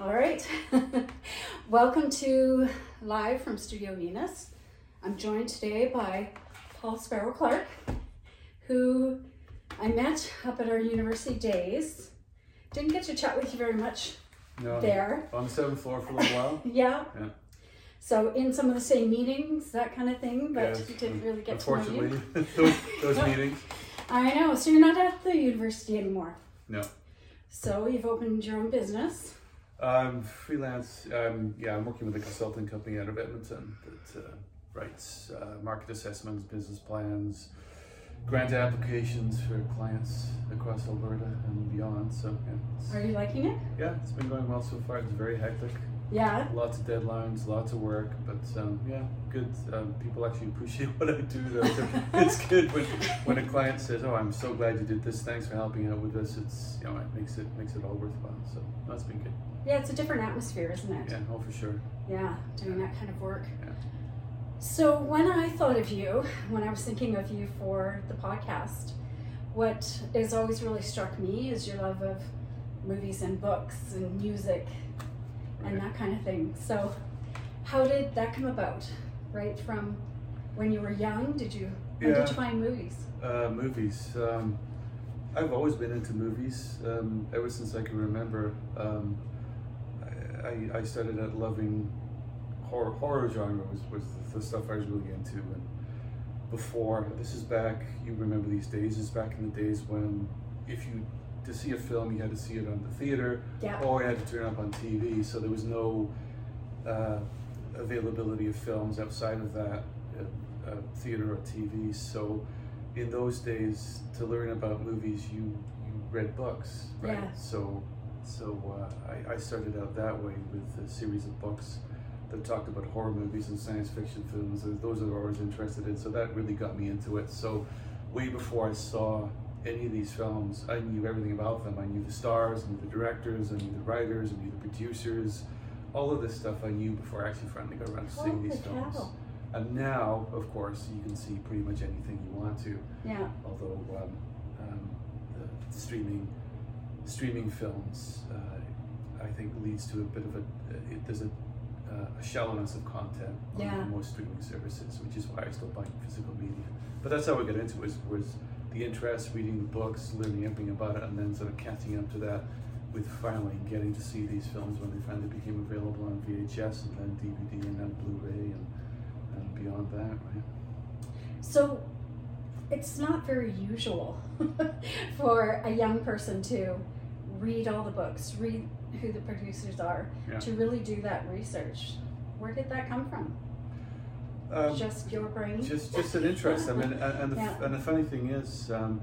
All right. Welcome to Live from Studio Venus. I'm joined today by Paul Sparrow Clarke, who I met up at our university days. Didn't get to chat with you very much No, there. on the seventh floor for a little while. Yeah. Yeah. So in some of the same meetings, that kind of thing, but Yeah, you didn't really get to know Unfortunately, you. those, those meetings. I know. So you're not at the university anymore. No. So you've opened your own business. Um, freelance. Um, yeah, I'm working with a consulting company out of Edmonton that uh, writes uh, market assessments, business plans, grant applications for clients across Alberta and beyond. So yeah, Are you liking it? yeah, it's been going well so far. It's very hectic. Yeah. Lots of deadlines, lots of work, but um, yeah, good. Um, people actually appreciate what I do. Though so it's good when, when a client says, "Oh, I'm so glad you did this. Thanks for helping out with this." It's you know it makes it makes it all worthwhile. So that's been good. Yeah, it's a different atmosphere, isn't it? Yeah, oh for sure. Yeah, doing that kind of work. Yeah. So when I thought of you, when I was thinking of you for the podcast, what has always really struck me is your love of movies and books and music and that kind of thing. So how did that come about? Right from when you were young, did you when Yeah. did you find movies? Uh, movies. Um, I've always been into movies um, ever since I can remember. Um, I, I- started out loving horror. Horror genre was, was the stuff I was really into. And before, this is back. You remember these days? Is back in the days when if you to see a film, you had to see it on the theater, Yeah. or you had to turn it up on TV. So there was no uh, availability of films outside of that uh, uh, theater or TV. So in those days, to learn about movies, you you read books, right? Yeah. So so uh, I, I started out that way with a series of books that talked about horror movies and science fiction films. and Those are I was interested in. So that really got me into it. So way before I saw any of these films, I knew everything about them. I knew the stars, I knew the directors, I knew the writers, I knew the producers. All of this stuff I knew before I actually finally got around to seeing these films. cow. And now, of course, you can see pretty much anything you want to. Yeah. Although um, um, the streaming streaming films, uh, I think, leads to a bit of a it, there's a, uh, a shallowness of content on Yeah. most streaming services, which is why I still buy physical media. But that's how we got into it. Was, was the interest, reading the books, learning everything about it, and then sort of catching up to that with finally getting to see these films when they finally became available on VHS and then DVD and then Blu-ray and, and beyond that, right? So it's not very usual for a young person to read all the books, read who the producers are, Yeah. to really do that research. Where did that come from? Um, Just your brain? just just an interest. I mean, and, and, the, Yeah. and the funny thing is, um,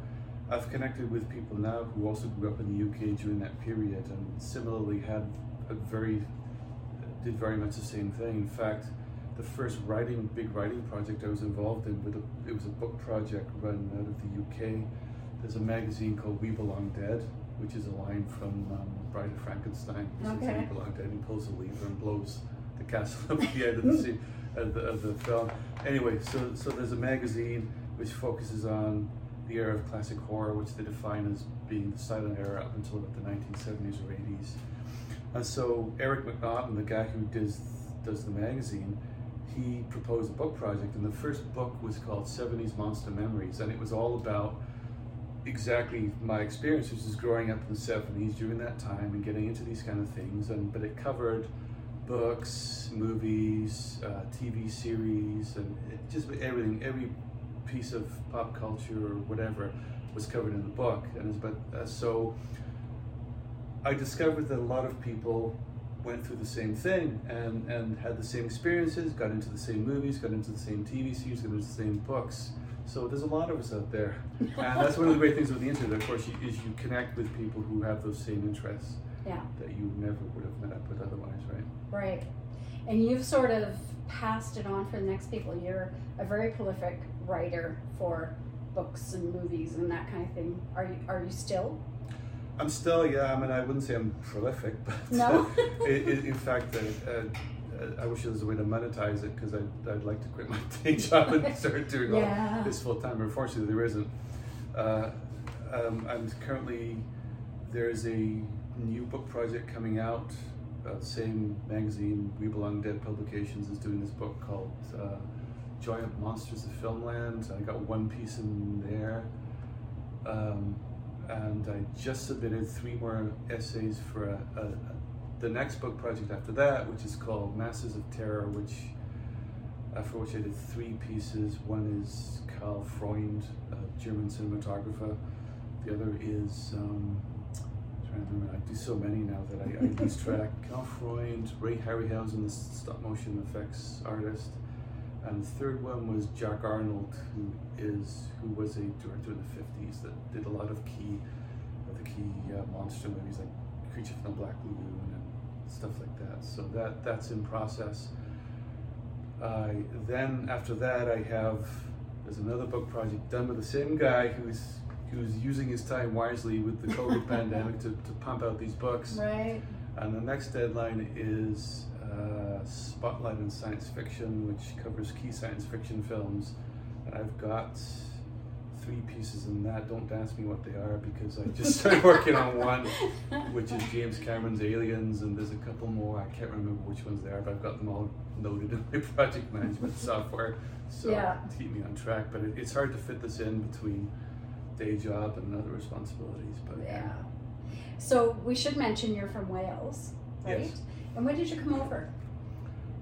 I've connected with people now who also grew up in the UK during that period, and similarly had a very did very much the same thing. In fact, the first writing big writing project I was involved in with a, it was a book project run out of the UK. There's a magazine called We Belong Dead, which is a line from um, Bride of Frankenstein. He says, Okay. We belong dead. He pulls a lever and blows the castle up at the end of the scene of the, of the film. Anyway, so so there's a magazine which focuses on the era of classic horror, which they define as being the silent era up until about the 1970s or 80s. And so Eric McNaughton, the guy who does does the magazine, he proposed a book project, and the first book was called 70s Monster Memories, and it was all about exactly my experience, which is growing up in the 70s during that time and getting into these kind of things, and but it covered books, movies, uh, TV series, and just everything, every piece of pop culture or whatever was covered in the book, and it's but uh, so. I discovered that a lot of people went through the same thing and, and had the same experiences, got into the same movies, got into the same TV series, got into the same books. So there's a lot of us out there. And that's one of the great things with the internet, of course, you, is you connect with people who have those same interests Yeah, that you never would have met up with otherwise, right? right. And you've sort of passed it on for the next people. You're a very prolific writer for books and movies and that kind of thing. Are you are you still? I'm still, yeah, I mean, I wouldn't say I'm prolific, but No? uh, i- i- in fact, uh, uh, I wish there was a way to monetize it because I'd, I'd like to quit my day job and start doing Yeah. all this full time. Unfortunately, there isn't. Uh, um, I'm currently there's a new book project coming out uh, same magazine, We Belong Dead Publications, is doing this book called uh, Giant Monsters of Filmland. I got one piece in there. Um, and I just submitted three more essays for a, a, the next book project after that, which is called Masters of Terror, which uh, for which I did three pieces. One is Karl Freund, a German cinematographer. The other is um, I do so many now that I, I lose track. Karl Freund, Ray Harryhausen, the stop motion effects artist. And the third one was Jack Arnold, who is who was a director in the fifties that did a lot of key of the key uh, monster movies like Creature from the Black Lagoon and stuff like that. So that that's in process. I then after that I have there's another book project done with the same guy who's who's using his time wisely with the COVID pandemic to, to pump out these books. Right. And the next deadline is uh, Spotlight in Science Fiction, which covers key science fiction films. And I've got three pieces in that. Don't ask me what they are because I just started working on one, which is James Cameron's Aliens, and there's a couple more. I can't remember which ones they are, but I've got them all noted in my project management software, so Yeah. to keep me on track. But it, it's hard to fit this in between day job and other responsibilities. But Yeah. So we should mention you're from Wales, right? Yes. And when did you come over?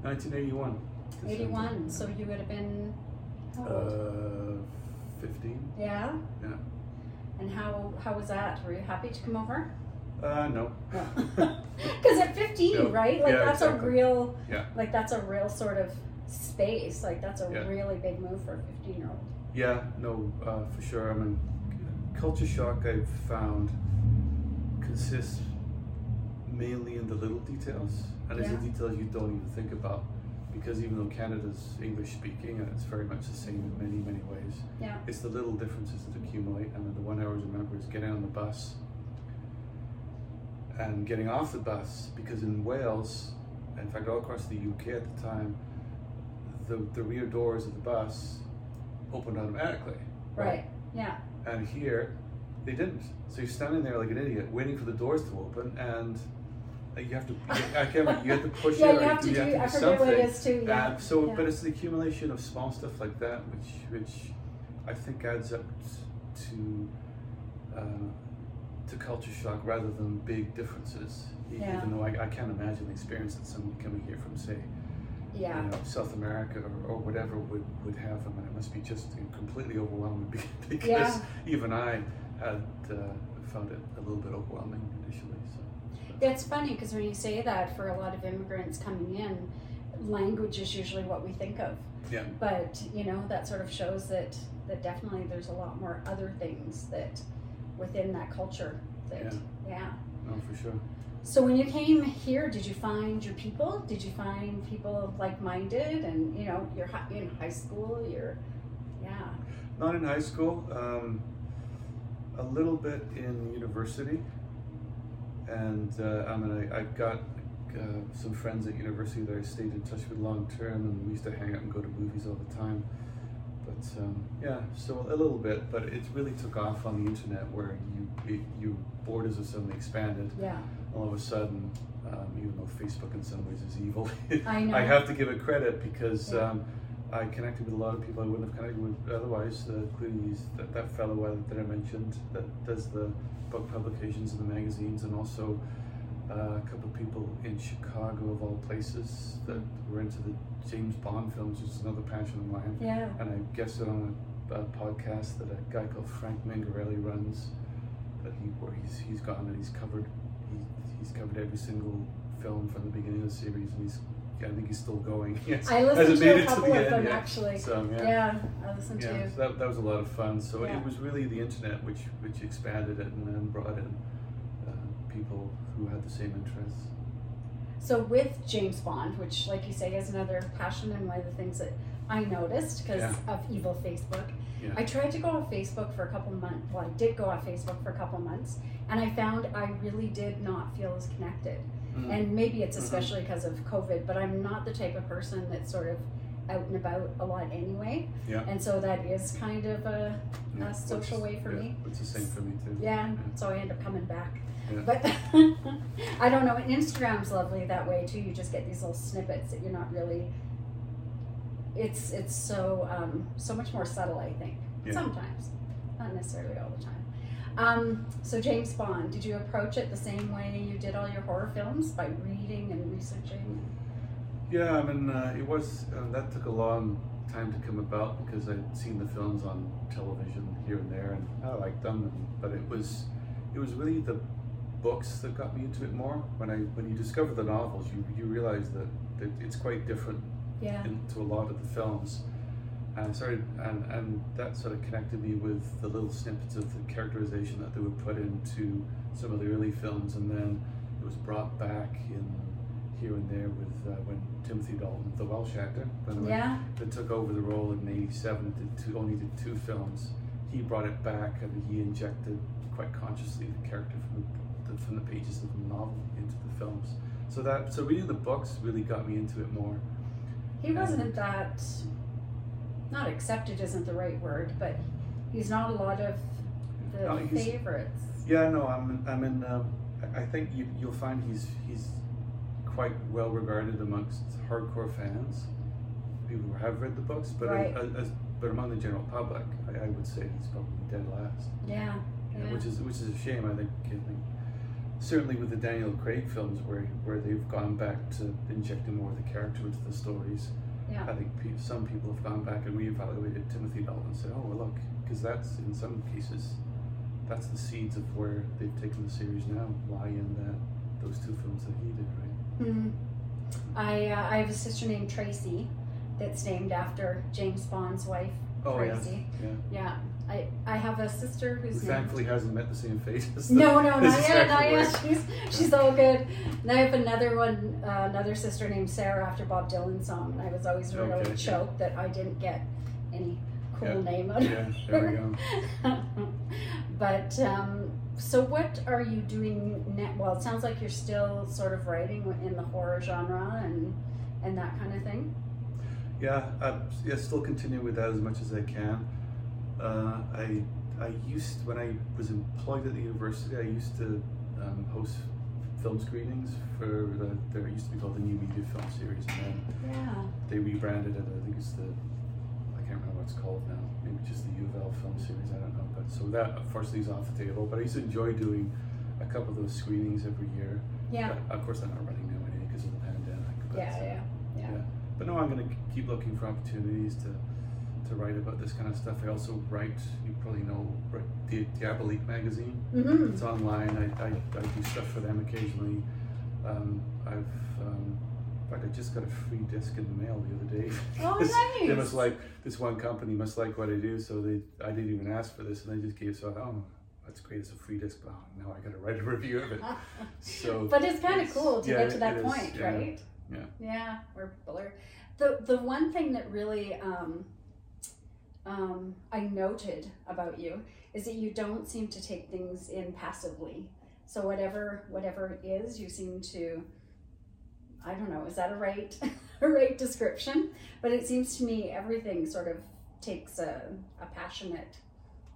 1981. 81. So you would have been how old? Uh, 15. yeah. Yeah. And how how was that? Were you happy to come over? Uh, no. Because at 15, No. right? Like Yeah, that's exactly. a real Yeah. like that's a real sort of space. Like that's a Yeah. really big move for a 15 year old. Yeah, no, uh, for sure. I mean, culture shock I've found consists mainly in the little details, and it's the details you don't even think about. Because even though Canada's English speaking and it's very much the same in many, many ways, Yeah. it's the little differences that accumulate. And the one I always remember is getting on the bus and getting off the bus because in Wales, in fact, all across the UK at the time, the, the rear doors of the bus opened automatically. Right. Yeah. And here, they didn't. So you're standing there like an idiot, waiting for the doors to open, and you have to. I can't remember. You have to push Yeah, it. you or have to do. I forget something. what it is too. Yeah. Uh, so, yeah. but it's the accumulation of small stuff like that, which which I think adds up to uh, to culture shock rather than big differences. Yeah. Even though I, I can't imagine the experience that someone coming here from say yeah. you know, South America or, or whatever would, would have. I mean, it must be just completely overwhelming because Yeah. even I had uh, found it a little bit overwhelming initially. So. It's funny because when you say that for a lot of immigrants coming in, language is usually what we think of. Yeah. But you know that sort of shows that that definitely there's a lot more other things that within that culture that Yeah. yeah. No, for sure. So when you came here, did you find your people? Did you find people like-minded? And you know, you're in high school. You're yeah. Not in high school. Um, a little bit in university, and uh, I mean, I, I got uh, some friends at university that I stayed in touch with long term, and we used to hang out and go to movies all the time. But um, yeah, so a little bit, but it really took off on the internet where you it, your borders have suddenly expanded. Yeah. All of a sudden, um, even though Facebook in some ways is evil, I know. I have to give it credit because Yeah. um, I connected with a lot of people I wouldn't have connected with otherwise, uh, including that, that fellow that I mentioned that does the book publications and the magazines, and also uh, a couple of people in Chicago, of all places, that were into the James Bond films, which is another passion of mine. Yeah. And I guested on a, a podcast that a guy called Frank Mingarelli runs, that he where he's he's gone and he's covered he's covered every single film from the beginning of the series, and he's I think he's still going. Yes, I listened to a couple the of end them yet. actually. So yeah. Yeah, I listened Yeah, to. so that, that was a lot of fun. So Yeah. it was really the internet which which expanded it and then brought in uh, people who had the same interests. So with James Bond, which, like you say, is another passion and one of the things that I noticed because Yeah. of evil Facebook. Yeah. I tried to go on Facebook for a couple months. Well, I did go on Facebook for a couple months, and I found I really did not feel as connected. Mm. And maybe it's Mhm. especially because of COVID, but I'm not the type of person that's sort of out and about a lot anyway. Yeah. And so that is kind of a, Yeah, a social way for yeah, me. It's the same for me too. Yeah. So I end up coming back. Yeah. But I don't know. And Instagram's lovely that way too. You just get these little snippets that you're not really. It's it's so um, so much more subtle. I think Yeah. sometimes, not necessarily all the time. Um, so James Bond, did you approach it the same way you did all your horror films by reading and researching? Yeah, I mean, uh, it was uh, that took a long time to come about because I'd seen the films on television here and there, and I liked them. And, but it was, it was really the books that got me into it more. When I when you discover the novels, you you realize that, that it's quite different Yeah. into a lot of the films. And I started, and, and that sort of connected me with the little snippets of the characterization that they would put into some of the early films, and then it was brought back in here and there with uh, when Timothy Dalton, the Welsh actor, way, Yeah. that took over the role in '87, did two, only did two films. He brought it back, and he injected quite consciously the character from the, from the pages of the novel into the films. So that, so reading the books really got me into it more. He wasn't that. Not accepted isn't the right word, but he's not a lot of the No, favorites. Yeah, no, I'm, I'm in. Um, I think you, you'll find he's he's quite well regarded amongst hardcore fans, people who have read the books. But Right. as, as, but among the general public, I, I would say he's probably dead last. Yeah. Yeah, Yeah. which is which is a shame. I think, I think certainly with the Daniel Craig films, where where they've gone back to injecting more of the character into the stories. Yeah. I think pe- some people have gone back and reevaluated Timothy Dalton and said, "Oh, well, look," because that's in some cases, that's the seeds of where they've taken the series now. Lie in that those two films that he did, right? Hmm. I uh, I have a sister named Tracy, that's named after James Bond's wife. Oh Tracy. yeah, yeah. Yeah. I I have a sister Who who's named. thankfully hasn't met the same fate as the, No, no, not yet, not yet. She's she's all good. And I have another one, uh, another sister named Sarah after Bob Dylan's song, and I was always really Okay. choked that I didn't get any cool Yeah. name out of Yeah, there we go. but um, so what are you doing now? Well, it sounds like you're still sort of writing in the horror genre and and that kind of thing. Yeah, I yeah, still continue with that as much as I can. Uh, I I used when I was employed at the university, I used to um, host film screenings for the there used to be called the New Media Film Series, and then Yeah. they rebranded it. I think it's the I can't remember what it's called now. Maybe just the U of L Film Series. I don't know. But so that unfortunately is off the table. But I used to enjoy doing a couple of those screenings every year. Yeah. But of course, they're not running now anyway because of the pandemic. But, Yeah. Yeah. Yeah. yeah. But no, I'm going to keep looking for opportunities to to write about this kind of stuff. I also write, you probably know, Di- Diabolique magazine. Mm-hmm. It's online. I, I, I do stuff for them occasionally. Um, I've, um, in fact, I just got a free disc in the mail the other day. Oh, They nice. must like, this one company must like what I do, so they, I didn't even ask for this, and they just gave, so I thought, oh, that's great, it's a free disc, but oh, now I gotta write a review of it. So, But it's kind of cool to yeah, get to that is, point, yeah, right? yeah. Yeah, people are. The the one thing that really um, um, I noted about you is that you don't seem to take things in passively. So whatever whatever it is, you seem to. I don't know. Is that a right a right description? But it seems to me everything sort of takes a, a passionate,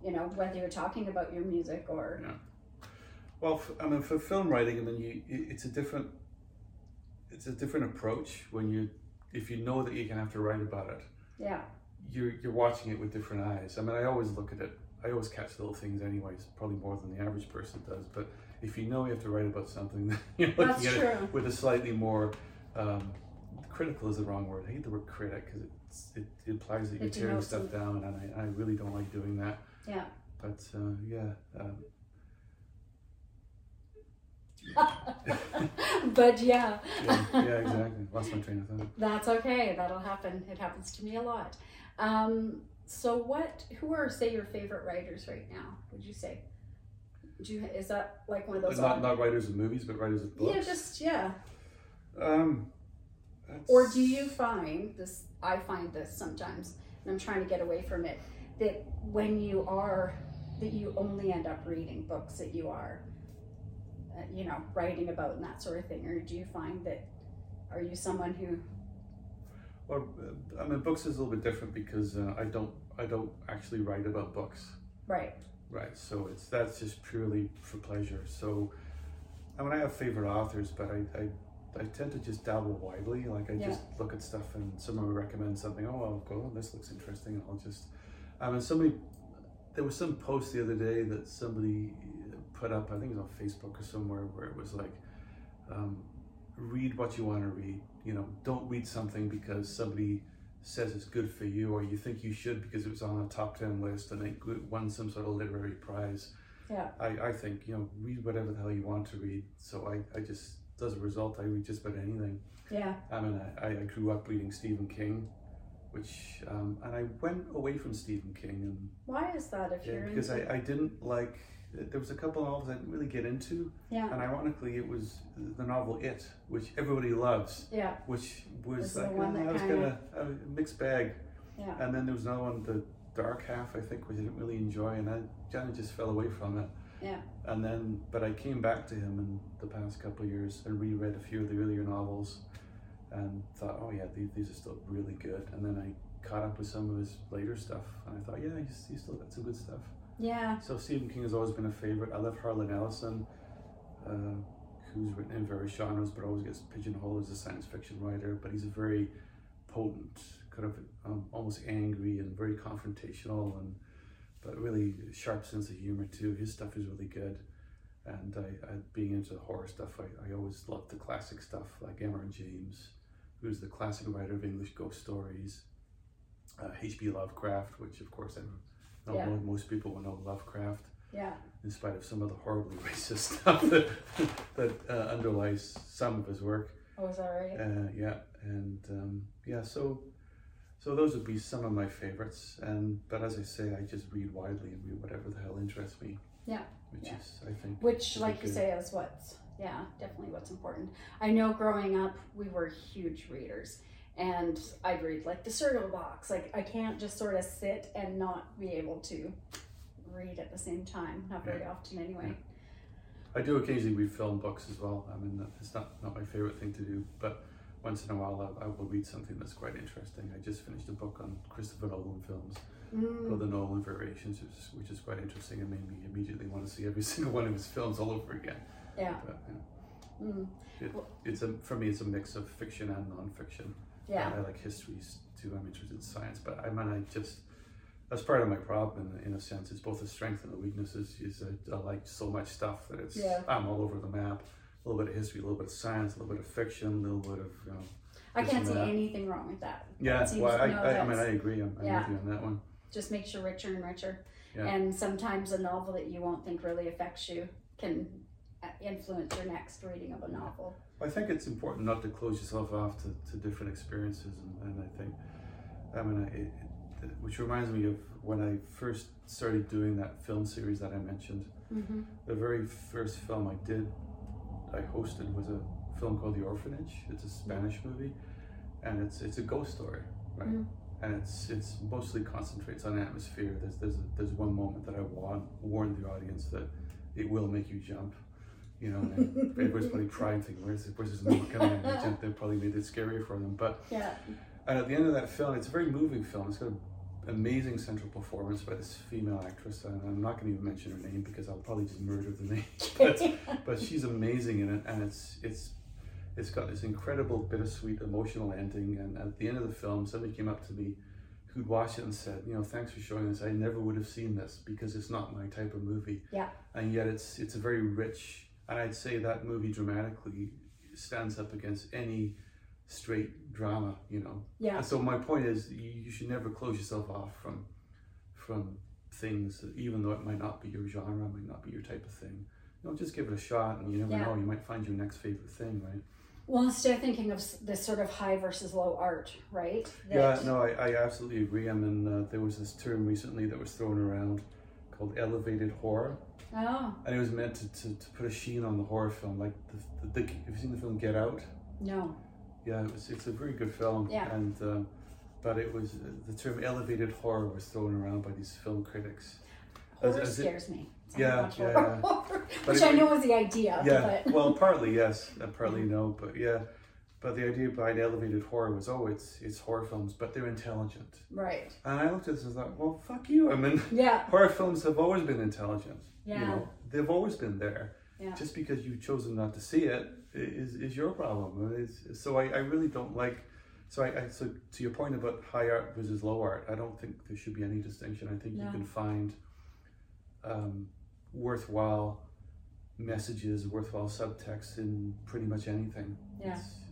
you know, whether you're talking about your music or Yeah. Well, I mean, for film writing, I mean, you, it's a different, it's a different approach when you, if you know that you're gonna have to write about it, yeah you're you're watching it with different eyes. I mean, I always look at it. I always catch little things, anyways. Probably more than the average person does. But if you know you have to write about something, you're looking that's at it with a slightly more um, critical is the wrong word. I hate the word critic because it, it implies that you're It tearing stuff it. down, and I, I really don't like doing that. Yeah. But uh, yeah. Um, but yeah. yeah, yeah, exactly. Lost my train of thought. That's okay. That'll happen. It happens to me a lot. Um, so, what? Who are say your favorite writers right now? Would you say? Do you, is that like one of those? Not odd- not writers of movies, but writers of books. yeah, just yeah. Um, that's- Or do you find this? I find this sometimes, and I'm trying to get away from it. That when you are, that you only end up reading books that you are, uh, you know, writing about and that sort of thing. Or do you find that? Are you someone who? Well, uh, I mean, books is a little bit different because uh, I don't I don't actually write about books, Right. right? So it's that's just purely for pleasure. So I mean, I have favorite authors, but I, I, I tend to just dabble widely. Like I Yeah. just look at stuff and someone recommend something. Oh, I'll go. Oh, this looks interesting, and I'll just. I mean, somebody. There was some post the other day that somebody put up. I think it was on Facebook or somewhere where it was like, um, read what you want to read. You know, don't read something because somebody says it's good for you, or you think you should because it was on a top ten list and it won some sort of literary prize. Yeah. I, I think, you know, read whatever the hell you want to read. So I, I just, as a result, I read just about anything. Yeah. I mean, I, I grew up reading Stephen King, which, um, and I went away from Stephen King and Why is that if yeah, you're because into I, I didn't like, there was a couple of novels I didn't really get into. Yeah. And ironically, it was the novel It, which everybody loves, Yeah. which was like, oh, that I was kinda- a mixed bag. Yeah. And then there was another one, the dark half, I think, which I didn't really enjoy, and I kind of just fell away from it. Yeah. And then, but I came back to him in the past couple of years and reread a few of the earlier novels, and thought, oh yeah, these, these are still really good. And then I caught up with some of his later stuff, and I thought, yeah, he's, he's still got some good stuff. Yeah. So Stephen King has always been a favorite. I love Harlan Ellison, uh, who's written in various genres, but always gets pigeonholed as a science fiction writer. But he's a very potent, kind of um, almost angry and very confrontational, and but really sharp sense of humor too. His stuff is really good. And I, I being into the horror stuff, I, I always loved the classic stuff like M. R. James, who's the classic writer of English ghost stories. Uh. Lovecraft, which of course I know Yeah. mo- most people will know Lovecraft Yeah. in spite of some of the horribly racist stuff that, that uh, underlies some of his work. Oh, is that right? Uh, yeah, and um, yeah, so so those would be some of my favorites. And but as I say, I just read widely and read whatever the hell interests me. Yeah, which yeah. is I think Which, like you say, is what's yeah, definitely what's important. I know growing up, we were huge readers, and I'd read like the cereal box. Like I can't just sort of sit and not be able to read at the same time. Not very often, anyway. I do occasionally read film books as well. I mean, it's not, not my favorite thing to do, but once in a while I, I will read something that's quite interesting. I just finished a book on Christopher Nolan films, Mm, called The Nolan Variations, which is, which is quite interesting and made me immediately want to see every single one of his films all over again. yeah. But, yeah. Mm, It's a for me, it's a mix of fiction and non-fiction. Yeah. I like history too. I'm interested in science, but I mean, I just that's part of my problem in, in a sense. It's both a strength and a weakness. Is, is I, I like so much stuff that it's Yeah. I'm all over the map. A little bit of history, a little bit of science, a little bit of fiction, a little bit of you know. I can't see that. anything wrong with that. Yeah, well, I, no, I, I mean, I agree. I'm, I'm with you on that one. Just makes you richer and richer. Yeah. And sometimes a novel that you won't think really affects you can uh, influence your next reading of a novel. I think it's important not to close yourself off to, to different experiences, and, and I think, I mean, I, it, which reminds me of when I first started doing that film series that I mentioned. Mm-hmm. The very first film I did, I hosted was a film called The Orphanage. It's a Spanish movie, and it's it's a ghost story, right? Mhm. And it's it's mostly concentrates on atmosphere. There's there's there's one moment that I warn warned the audience that it will make you jump. You know, everybody's probably crying, thinking, "Where's this, where's this movie coming?" And. They probably made it scarier for them. But Yeah. and at the end of that film, it's a very moving film. It's got an amazing central performance by this female actress, and I'm not going to even mention her name because I'll probably just murder the name. but, but she's amazing in it, and it's it's it's got this incredible bittersweet emotional ending. And at the end of the film, somebody came up to me who'd watched it and said, you know, thanks for showing this. I never would have seen this because it's not my type of movie. Yeah. And yet it's it's a very rich, and I'd say that movie dramatically stands up against any straight drama, you know. yeah. And so my point is, you, you should never close yourself off from from things, that even though it might not be your genre, might not be your type of thing. You know, just give it a shot, and you never Yeah. know, you might find your next favorite thing, right? Well, instead of thinking of this sort of high versus low art, right? yeah, no, I, I absolutely agree. I mean, uh, there was this term recently that was thrown around called elevated horror, Oh, and it was meant to, to, to put a sheen on the horror film. Like, the, the, the, have you seen the film Get Out? no. Yeah, it was, it's a very good film. Yeah. And uh, but it was the term elevated horror was thrown around by these film critics. Horror as it- scares me. So Yeah, yeah, sure. Which it- I know is the idea. Yeah, But well, partly yes, and partly no, but yeah. But the idea behind elevated horror was, oh, it's it's horror films, but they're intelligent. right. And I looked at this and thought, well, fuck you. I mean, Yeah. horror films have always been intelligent. Yeah. You know, they've always been there. Yeah. Just because you've chosen not to see it is is, your problem. It's, so I, I really don't like. So I, I so to your point about high art versus low art, I don't think there should be any distinction. I think No. you can find um, worthwhile messages, worthwhile subtext in pretty much anything. Yeah. It's, it's, you know,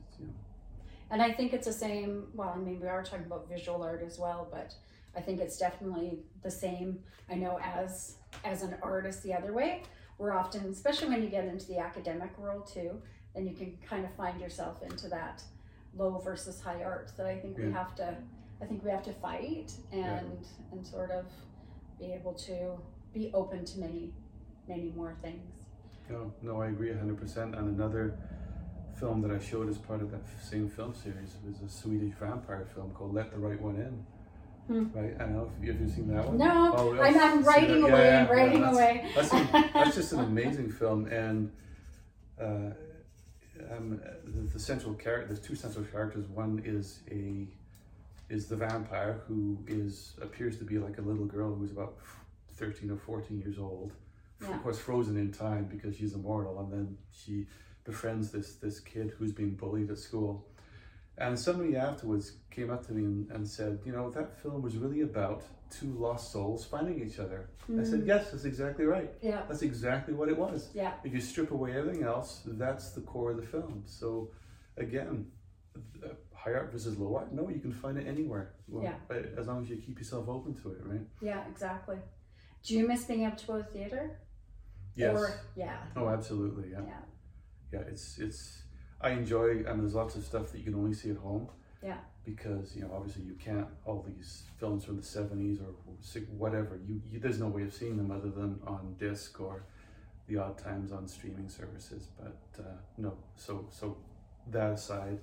And I think it's the same. Well, I mean, we are talking about visual art as well, but I think it's definitely the same. I know as as an artist, the other way, we're often, especially when you get into the academic world too, then you can kind of find yourself into that low versus high art that I think we have to. I think we have to fight and and sort of be able to be open to many many more things. No, no, I agree 100%. And another film that I showed as part of that same film series was a Swedish vampire film called Let the Right One In. Hmm. Right? I don't know if you've seen that one. No, Oh, I'm, writing away, Yeah, yeah, writing yeah, away. That's, an, that's just an amazing film. And uh, um, the, the central character, there's two central characters. One is a is the vampire who is appears to be like a little girl who's about 13 or 14 years old of course frozen in time because she's immortal and then she befriends this this kid who's being bullied at school and somebody afterwards came up to me and, and said you know that film was really about two lost souls finding each other i said Mm, yes that's exactly right yeah, that's exactly what it was yeah. if you strip away everything else that's the core of the film so again high art versus low art no you can find it anywhere well, Yeah. as long as you keep yourself open to it right Yeah, exactly. Do you miss being able to go to theater? yes Or, yeah. oh absolutely yeah Yeah. Yeah, it's it's. I enjoy. I mean, there's lots of stuff that you can only see at home. Yeah. Because you know, obviously, you can't all these films from the '70s or whatever. You, you there's no way of seeing them other than on disc or the odd times on streaming services. But uh, no, so so that aside,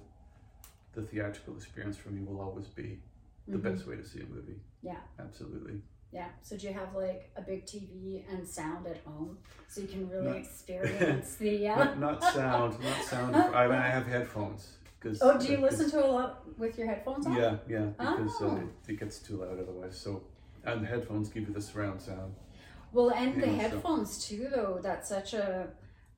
the theatrical experience for me will always be the Mhm. best way to see a movie. Yeah. Absolutely. Yeah. So do you have like a big TV and sound at home so you can really No. experience the? Uh... Not, not sound. Not sound. I mean, I have headphones. Cause, Oh, do you because- listen to a lot with your headphones on? Yeah, yeah, because uh, Oh. it, it gets too loud otherwise. So, and the headphones give you the surround sound. Well, and the so- headphones too, though. That's such a,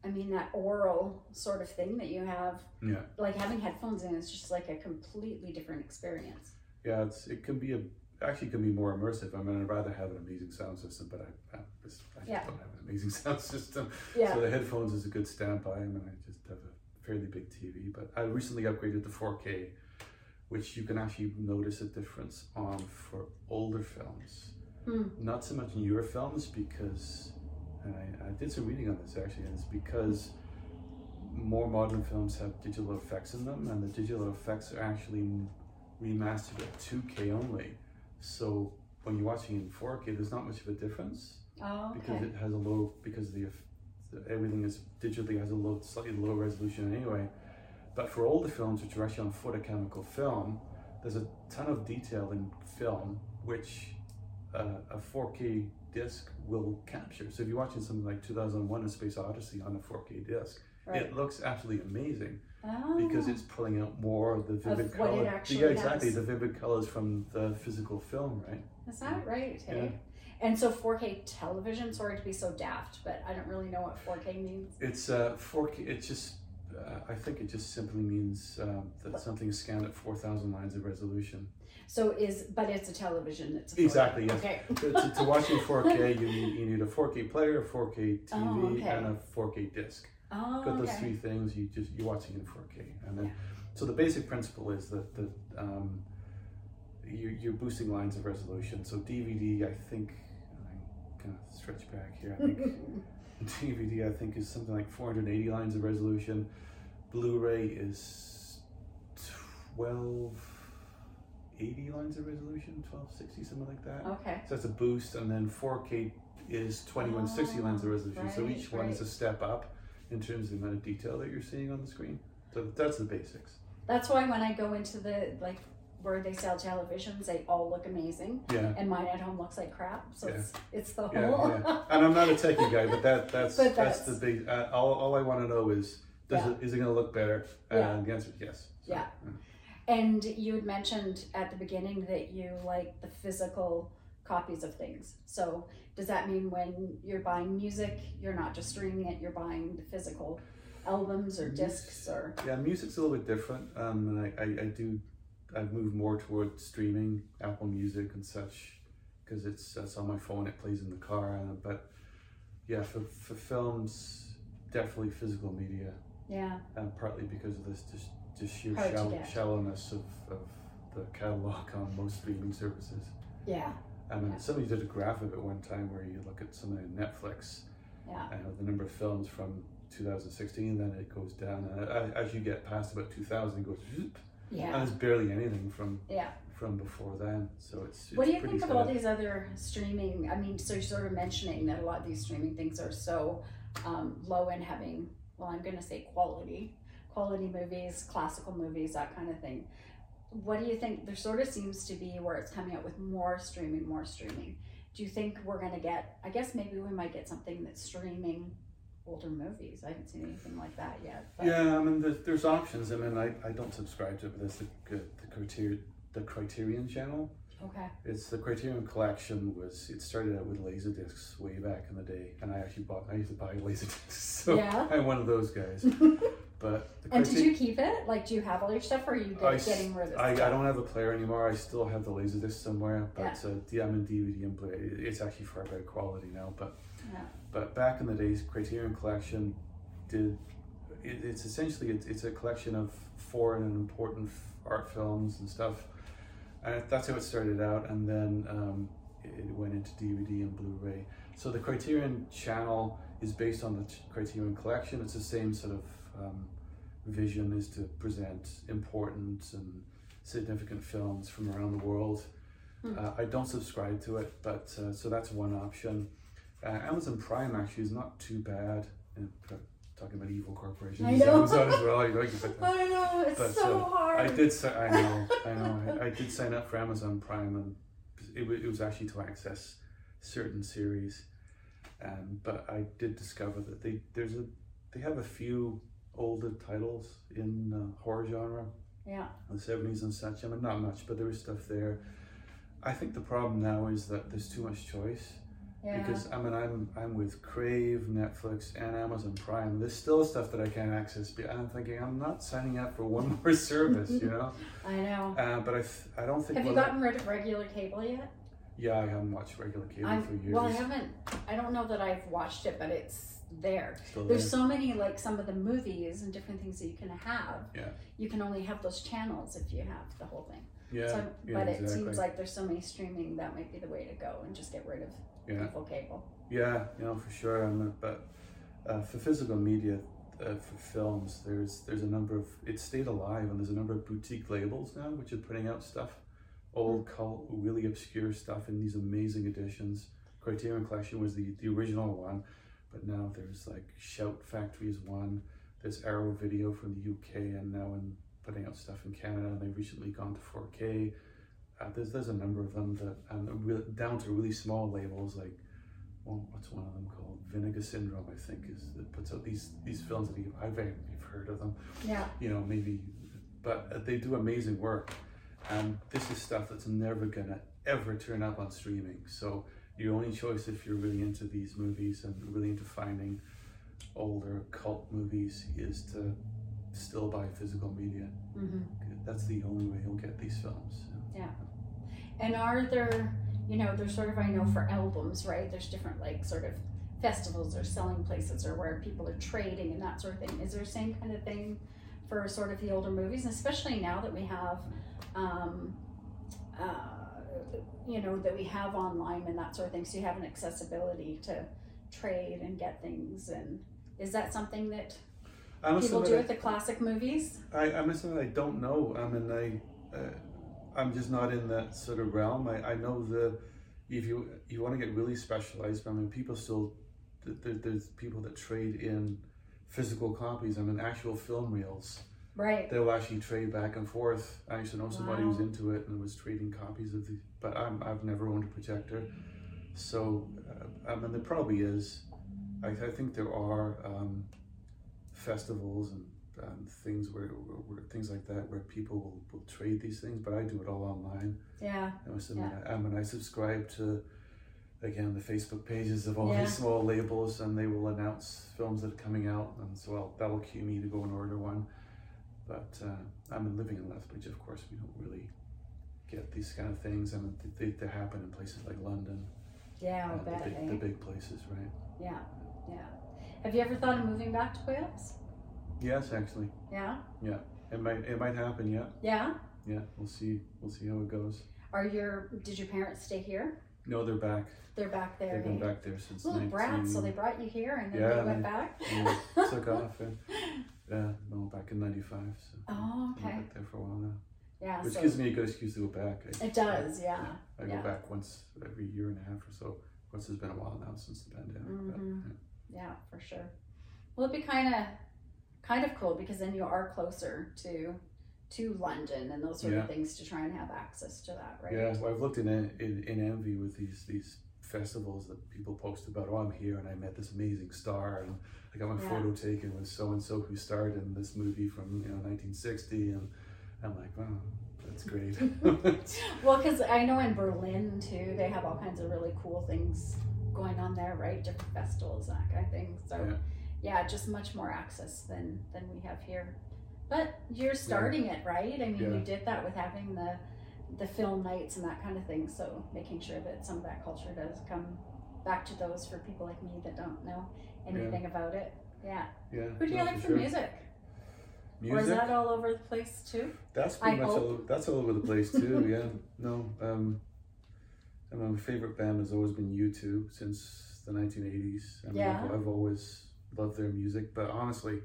I mean, that oral sort of thing that you have. Yeah, Like having headphones in is just like a completely different experience. yeah. It's it can be a actually can be more immersive. I mean, I'd rather have an amazing sound system, but I, I just, I just Yeah. don't have an amazing sound system. Yeah. So the headphones is a good standby. I mean, I just have a fairly big TV, but I recently upgraded to 4K, which you can actually notice a difference on for older films. Hmm. Not so much in newer films because, and I, I did some reading on this actually, and it's because more modern films have digital effects in them, and the digital effects are actually remastered at 2K only. So when you're watching in 4K, there's not much of a difference Oh, because it has a low because the, the everything is digitally has a low slightly low resolution anyway. But for older films, which are actually on photochemical film, there's a ton of detail in film which uh, a 4K disc will capture. So if you're watching something like 2001: A Space Odyssey on a 4K disc, Right. it looks absolutely amazing oh. because it's pulling out more of the vivid what it color. yeah, exactly the vivid colors from the physical film, right? Is that right? Hey? Yeah. And so 4K television, sorry to be so daft, but I don't really know what 4K means. It's uh, 4K. It's just. Uh, I think it just simply means um, that something is scanned at 4,000 lines of resolution. So is, but it's a television. It's a 4K. Exactly, yes. Okay. to, to, to watch in 4K, you need, you need a 4K player, a 4K TV, Oh, okay. and a 4K disc. Oh, Got those okay. three things. You just you're watching in 4K, and then Yeah. so the basic principle is that that um, you're, you're boosting lines of resolution. So DVD, I think, I'm gonna stretch back here. I think DVD, I think, is something like 480 lines of resolution. Blu-ray is 1280 lines of resolution, 1260, something like that. Okay. So that's a boost, and then 4K is 2160 lines of Oh, resolution. so right, each one is a step up in terms of the amount of detail that you're seeing on the screen. So that's the basics. That's why when I go into the, like, where they sell televisions, they all look amazing. Yeah. And mine at home looks like crap. So Yeah. it's, it's the Yeah, whole. yeah. And I'm not a techie guy, but that that's But that's, that's- the big. Uh, all, all I want to know is does Yeah. it is it going to look better? Yeah. And the answer is yes. So, Yeah. And you had mentioned at the beginning that you like the physical copies of things. So does that mean when you're buying music, you're not just streaming it, you're buying the physical albums or mm-hmm. discs or Yeah, music's a little bit different. Um, and I, I, I do, I've moved more towards streaming, Apple Music and such, because it's that's on my phone. It plays in the car. And, but yeah, for, for films, definitely physical media. yeah. And partly because of this just, just sheer Hard to shall, get. shallowness of, of the catalog on most streaming services. Yeah. I mean, Yeah. somebody did a graph of it one time where you look at something on Netflix Yeah. and the number of films from 2016, then it goes down. And as you get past about 2000, it goes, zoop, and Yeah. there's barely anything from Yeah. from before then. So it's, it's What do you think of all these other streaming? I mean, so you're sort of mentioning that a lot of these streaming things are so um, low in having, well, I'm going to say quality, quality movies, classical movies, that kind of thing. What do you think? There sort of seems to be where it's coming out with more streaming, more streaming. Do you think we're going to get, I guess maybe we might get something that's streaming older movies? I haven't seen anything like that yet. but- Yeah, I mean, there's, there's options. I mean, I, I don't subscribe to it, but there's the, the, Criterion, the Criterion channel. Okay. It's the Criterion collection was it started out with laser discs way back in the day, and I actually bought I used to buy laser discs, so Yeah. I'm one of those guys. But the And did you keep it? Like, do you have all your stuff, or are you I getting rid of I, I don't have a player anymore. I still have the Laserdisc somewhere, but uh, yeah, I'm in DVD and Blu-ray. It's actually far better quality now. But Yeah. but back in the days, Criterion Collection did. It, it's essentially it's, it's a collection of foreign and important art films and stuff, and that's how it started out. And then um, it, it went into DVD and Blu-ray. So the Criterion channel is based on the Criterion Collection. It's the same sort of um, vision is to present important and significant films from around the world. Hmm. Uh, I don't subscribe to it, but uh, so that's one option. Uh, Amazon Prime actually is not too bad. And, talking about evil corporations, I know. Amazon as well. You know, you can put that. I know it's But, so uh, hard. I did. si- I know. I know. I, I did sign up for Amazon Prime, and it, wa- it was actually to access certain series. Um, but I did discover that they there's a they have a few older titles in uh, horror genre Yeah. the seventies and such. I mean, not much, but there is stuff there. I think the problem now is that there's too much choice Yeah. because I mean I'm I'm with Crave, Netflix, and Amazon Prime. There's still stuff that I can't access, but I'm thinking I'm not signing up for one more service, you know. I know. Uh, but I th- I don't think. Have you gotten rid of regular cable yet? Yeah, I haven't watched regular cable I'm, for years. well, I haven't. I don't know that I've watched it, but it's there. Still There's there. so many like some of the movies and different things that you can have. Yeah. You can only have those channels if you have the whole thing. yeah, so, yeah, but it seems like there's so many streaming that might be the way to go and just get rid of yeah. full cable. Yeah, you know for sure. And but uh, for physical media, uh, for films, there's there's a number of it stayed alive, and there's a number of boutique labels now which are putting out stuff, old cult, really obscure stuff in these amazing editions. Criterion Collection was the the original one, but now there's like Shout Factory is one. There's Arrow Video from the UK, and now in putting out stuff in Canada. And they've recently gone to 4K. Uh, there's there's a number of them that and down to really small labels like well, what's one of them called? Vinegar Syndrome, I think, is that puts out these these films that I've you've heard of them, Yeah. you know, maybe, but uh, they do amazing work, and this is stuff that's never gonna ever turn up on streaming. So your only choice if you're really into these movies and really into finding older cult movies is to still buy physical media. hmm That's the only way you'll get these films. Yeah. And are there, you know, there's sort of, I know for albums, right? There's different, like, sort of festivals or selling places or where people are trading and that sort of thing. Is there the same kind of thing for sort of the older movies, and especially now that we have, um, uh, you know, that we have online and that sort of thing? So you have an accessibility to trade and get things. And is that something that people do with the classic movies? I, I must admit, I don't know. I mean, I, uh, I'm just not in that sort of realm. I, I know the, if you you want to get really specialized, I mean, people still, there, there's people that trade in physical copies. I mean, actual film reels. Right. They'll actually trade back and forth. I used to know somebody who's Wow. into it and was trading copies of the, but I'm, I've never owned a projector. So, uh, I mean, there probably is. I, I think there are um, festivals and um, things where, where, where things like that where people will, will trade these things, but I do it all online. Yeah. I was I, Yeah. mean, I, I mean, I subscribe to again the Facebook pages of all Yeah. these small labels, and they will announce films that are coming out, and so I'll, that'll cue me to go and order one. But uh, I'm living in Lethbridge, of course, we don't really get these kind of things, and they, they happen in places like London, Yeah, uh, the, big, eh? the big places, right? Yeah. Yeah. Have you ever thought of moving back to Wales? Yes, actually, Yeah. Yeah. it might it might happen. Yeah, Yeah. yeah. We'll see. We'll see how it goes. Are your did your parents stay here? No, they're back. They're back there. They've been eh? back there since Little 19... brats, so they brought you here and then Yeah, they went they- back. yeah, took off. And, yeah, no, back in '95. So Oh, okay. there for a while now, Yeah. which so gives me a good excuse to go back. I, it does. Yeah. I yeah. go back once every year and a half or so. Of course, it's been a while now since the pandemic. but, Mhm. yeah. Yeah, for sure. Well, it'd be kind of kind of cool because then you are closer to to London and those sort Yeah. of things to try and have access to that, right? Yeah, well, I've looked in, in in envy with these these festivals that people post about. Oh, I'm here and I met this amazing star, and I got my Yeah. photo taken with so and so who starred in this movie from you know 1960, and I'm like, wow, that's great. Well, because I know in Berlin too, they have all kinds of really cool things going on there, right? Different festivals, that kind of thing. So, Yeah. yeah, just much more access than than we have here. But you're starting it, right? I mean, Yeah. you did that with having the the film nights and that kind of thing. So, making sure that some of that culture does come back to those for people like me that don't know anything about it. Yeah. yeah. Who do you like for sure. music? Or is that all over the place too? That's I pretty much hope. all, that's all over the place too. yeah. No. Um. I mean, my favorite band has always been U2 since the 1980s. I mean, Yeah. I've, I've always loved their music, but honestly,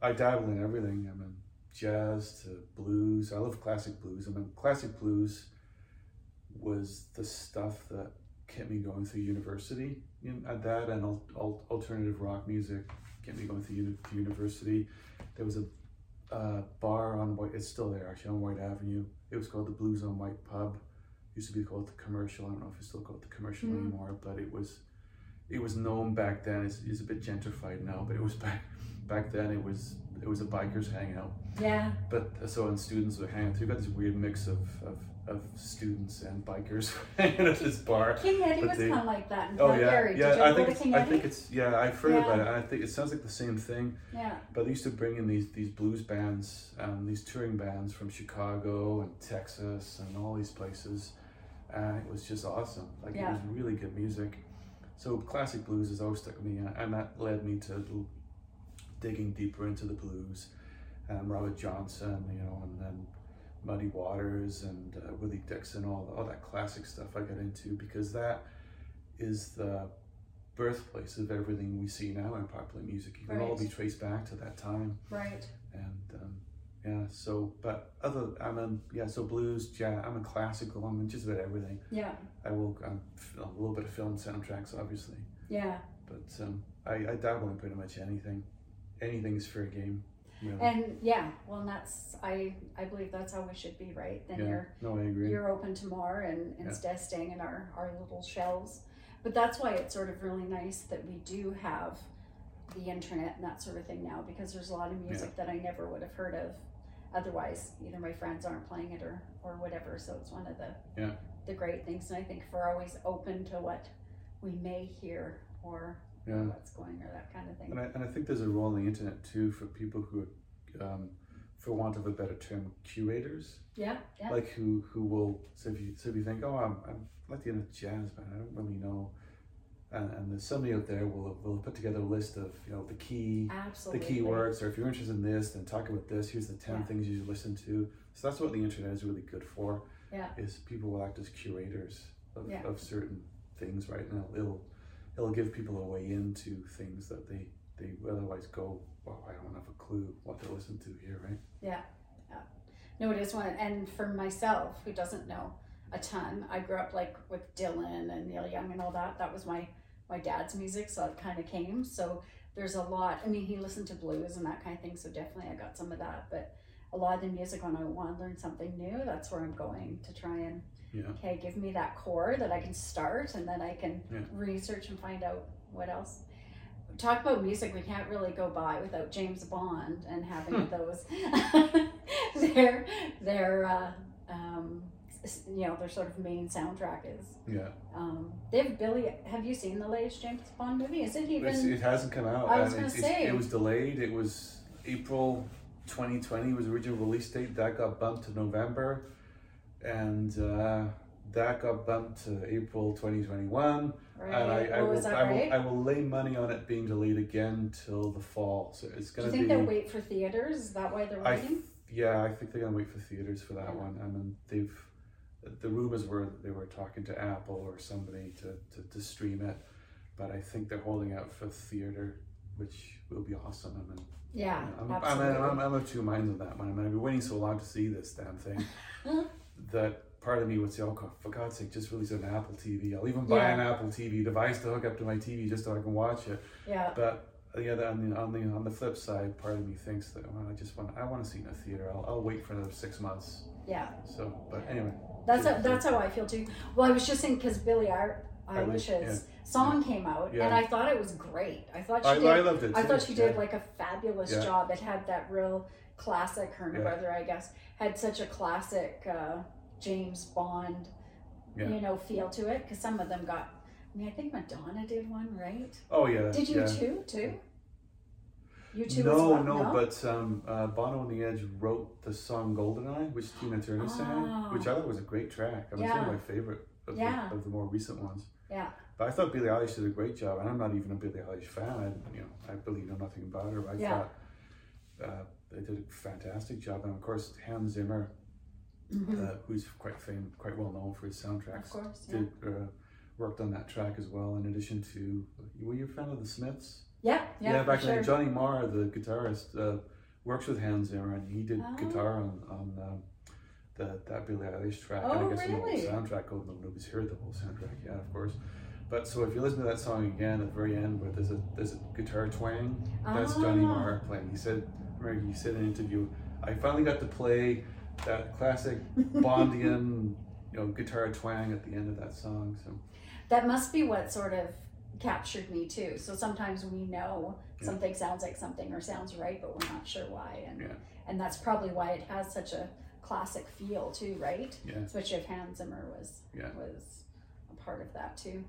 I dabble in everything. I mean, jazz to blues. I love classic blues. I mean, classic blues was the stuff that kept me going through university. You know, at that and al- al- alternative rock music kept me going through uni- to university. There was a uh, bar on Whyte. It's still there actually on Whyte Avenue. It was called the Blues on Whyte Pub. Used to be called the Commercial. I don't know if it's still called the Commercial Mm. anymore, but it was it was known back then. It's, it's a bit gentrified now, but it was back back then. It was it was a bikers hangout. Yeah. But so and students would hang out. So you got this weird mix of, of, of students and bikers hanging at this bar. King Eddy But was kind of like that in Oh yeah, Did you yeah. I think I think it's yeah. I've heard Yeah. about it. and I think it sounds like the same thing. yeah. But they used to bring in these these blues bands, um, these touring bands from Chicago and Texas and all these places, and it was just awesome. Like Yeah. it was really good music. So classic blues has always stuck with me, and- that led me to digging deeper into the blues, um, Robert Johnson, you know, and then Muddy Waters and uh, Willie Dixon, all all that classic stuff I got into because that is the birthplace of everything we see now in popular music. It can all be traced back to that time, Right. and um, yeah. So, but other, I'm in yeah. So blues, jazz. I'm a classical. I'm in just about everything. Yeah. I will. I'm a little bit of film soundtracks, obviously, Yeah. but um, I, I dabble in pretty much anything. Anything's fair game. Really. And yeah, well, and that's I I believe that's how we should be, right? Then yeah. you're No, I agree. you're open to more, and Yeah. instead staying in our our little shells. But that's why it's sort of really nice that we do have the internet and that sort of thing now, because there's a lot of music that I never would have heard of otherwise. Either my friends aren't playing it or or whatever. So it's one of the Yeah. the great things, and I think if we're always open to what we may hear or Yeah. what's going or that kind of thing. And I, and I think there's a role on the internet too for people who, are, um, for want of a better term, curators. Yeah, yeah. Like who who will so if you so if you think oh I'm I'm like the end jazz band I don't really know, and, and there's somebody out there will will put together a list of you know the key the Absolutely. keywords or if you're interested in this then talk about this here's the ten Yeah. things you should listen to so that's what the internet is really good for Yeah. is people will act as curators of, Yeah. of certain things right now it'll it'll give people a way into things that they they otherwise go well I don't have a clue what to listen to here right Yeah, yeah. No, it is one. And for myself, who doesn't know a ton, I grew up like with Dylan and Neil Young and all that. That was my my dad's music, so it kind of came. So there's a lot. I mean, he listened to blues and that kind of thing, so definitely I got some of that. But a lot of the music when I want to learn something new, that's where I'm going to try and yeah okay, give me that core that I can start, and then I can Yeah. research and find out what else. talk about music, we can't really go by without James Bond and having Hmm. those. their their uh, um, you know their sort of main soundtrack is. Yeah, Um, they have Billie. Have you seen the latest James Bond movie? Is it even? it's, it hasn't come out. I was gonna it's- it's- say. it was delayed. It was April 2020 was the original release date. That got bumped to November, and uh, that got bumped to April 2021. right. And I, I, will, that I, right? will, I will lay money on it being delayed again till the fall. So it's Do going you to think be. they'll wait for theaters? Is that why they're waiting? Yeah, I think they're gonna wait for theaters for that Yeah. one. I mean, they've the rumors were they were talking to Apple or somebody to, to, to stream it, but I think they're holding out for theater, which will be awesome. I mean, yeah, I'm, I'm, absolutely. I'm, I'm of two minds on that one. I mean, I've been waiting so long to see this damn thing that part of me would say, "Oh, God, for God's sake, just release an Apple TV. I'll even buy Yeah. an Apple TV device to hook up to my TV just so I can watch it." yeah, But the other on the on the on the flip side, part of me thinks that well, I just want I want to see it in a theater. I'll, I'll wait for another six months. yeah. So, but anyway, That's Yeah. how, that's how I feel too. Well, I was just saying because Eilish- Eilish, Eilish's song came out, Yeah. and I thought it was great. I thought she I, did. I loved it. I thought she did Yeah. like a fabulous Yeah. job. It had that real classic. Her and her Yeah. brother, I guess, had such a classic uh, James Bond, Yeah. you know, feel to it. Because some of them got. I mean, I think Madonna did one, right? Oh yeah. Did you yeah. too? Too. You too? No, well? no, but um, uh, Bono on the Edge wrote the song "Goldeneye," which Tina Turner sang, Oh. which I thought was a great track. It was one of my favorite of, Yeah. the, of the more recent ones. Yeah. But I thought Billie Eilish did a great job, and I'm not even a Billie Eilish fan. I, you know, I really know nothing about her. But I Yeah. thought uh, they did a fantastic job, and of course Hans Zimmer, Mhm. uh, who's quite famous, quite well known for his soundtracks, of course. Yeah. did uh, worked on that track as well. In addition to, were you a fan of the Smiths? Yeah. Yeah. back for then. Johnny Marr, the guitarist, uh, works with Hans Zimmer, and he did Oh. guitar on on um, the that Billie Eilish track. Oh, and I guess really? the whole soundtrack. Oh, no, nobody's heard the whole soundtrack yeah, of course. But so if you listen to that song again at the very end, where there's a there's a guitar twang, that's Johnny Ah. Marr playing. He said, he said in an interview, I finally got to play that classic Bondian, you know, guitar twang at the end of that song. So that must be what sort of captured me too. So sometimes we know Yeah. something sounds like something or sounds right, but we're not sure why. And Yeah. and that's probably why it has such a classic feel too, right? yeah, Especially if Hans Zimmer was Yeah. was a part of that too.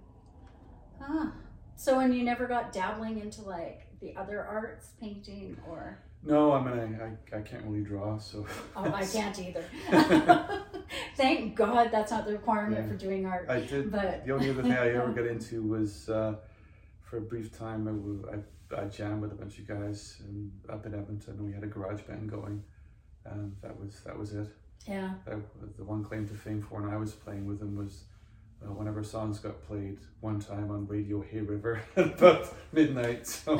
Ah. So and you never got dabbling into like the other arts, painting or no, I mean I, I, I can't really draw, so oh I can't either. Thank God that's not the requirement Yeah. for doing art. I did. But The only other thing I ever got into was uh, for a brief time I I jammed with a bunch of guys in, up in Edmonton. And we had a garage band going, and that was that was it. yeah. That, the one claim to fame for when I was playing with them was uh, whenever songs got played one time on Radio Hay River at about midnight. So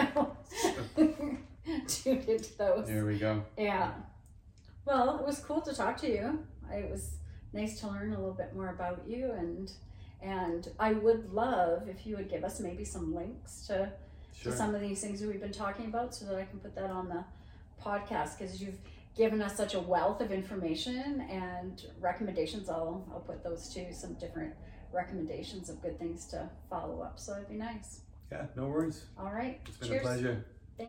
Tuned into those. there we go. Yeah. Well, it was cool to talk to you. It was nice to learn a little bit more about you and and I would love if you would give us maybe some links to, Sure. to some of these things that we've been talking about so that I can put that on the podcast because you've given us such a wealth of information and recommendations. I'll I'll put those to some different recommendations of good things to follow up. So it'd be nice. Yeah, no worries. All right. It's been Cheers. a pleasure.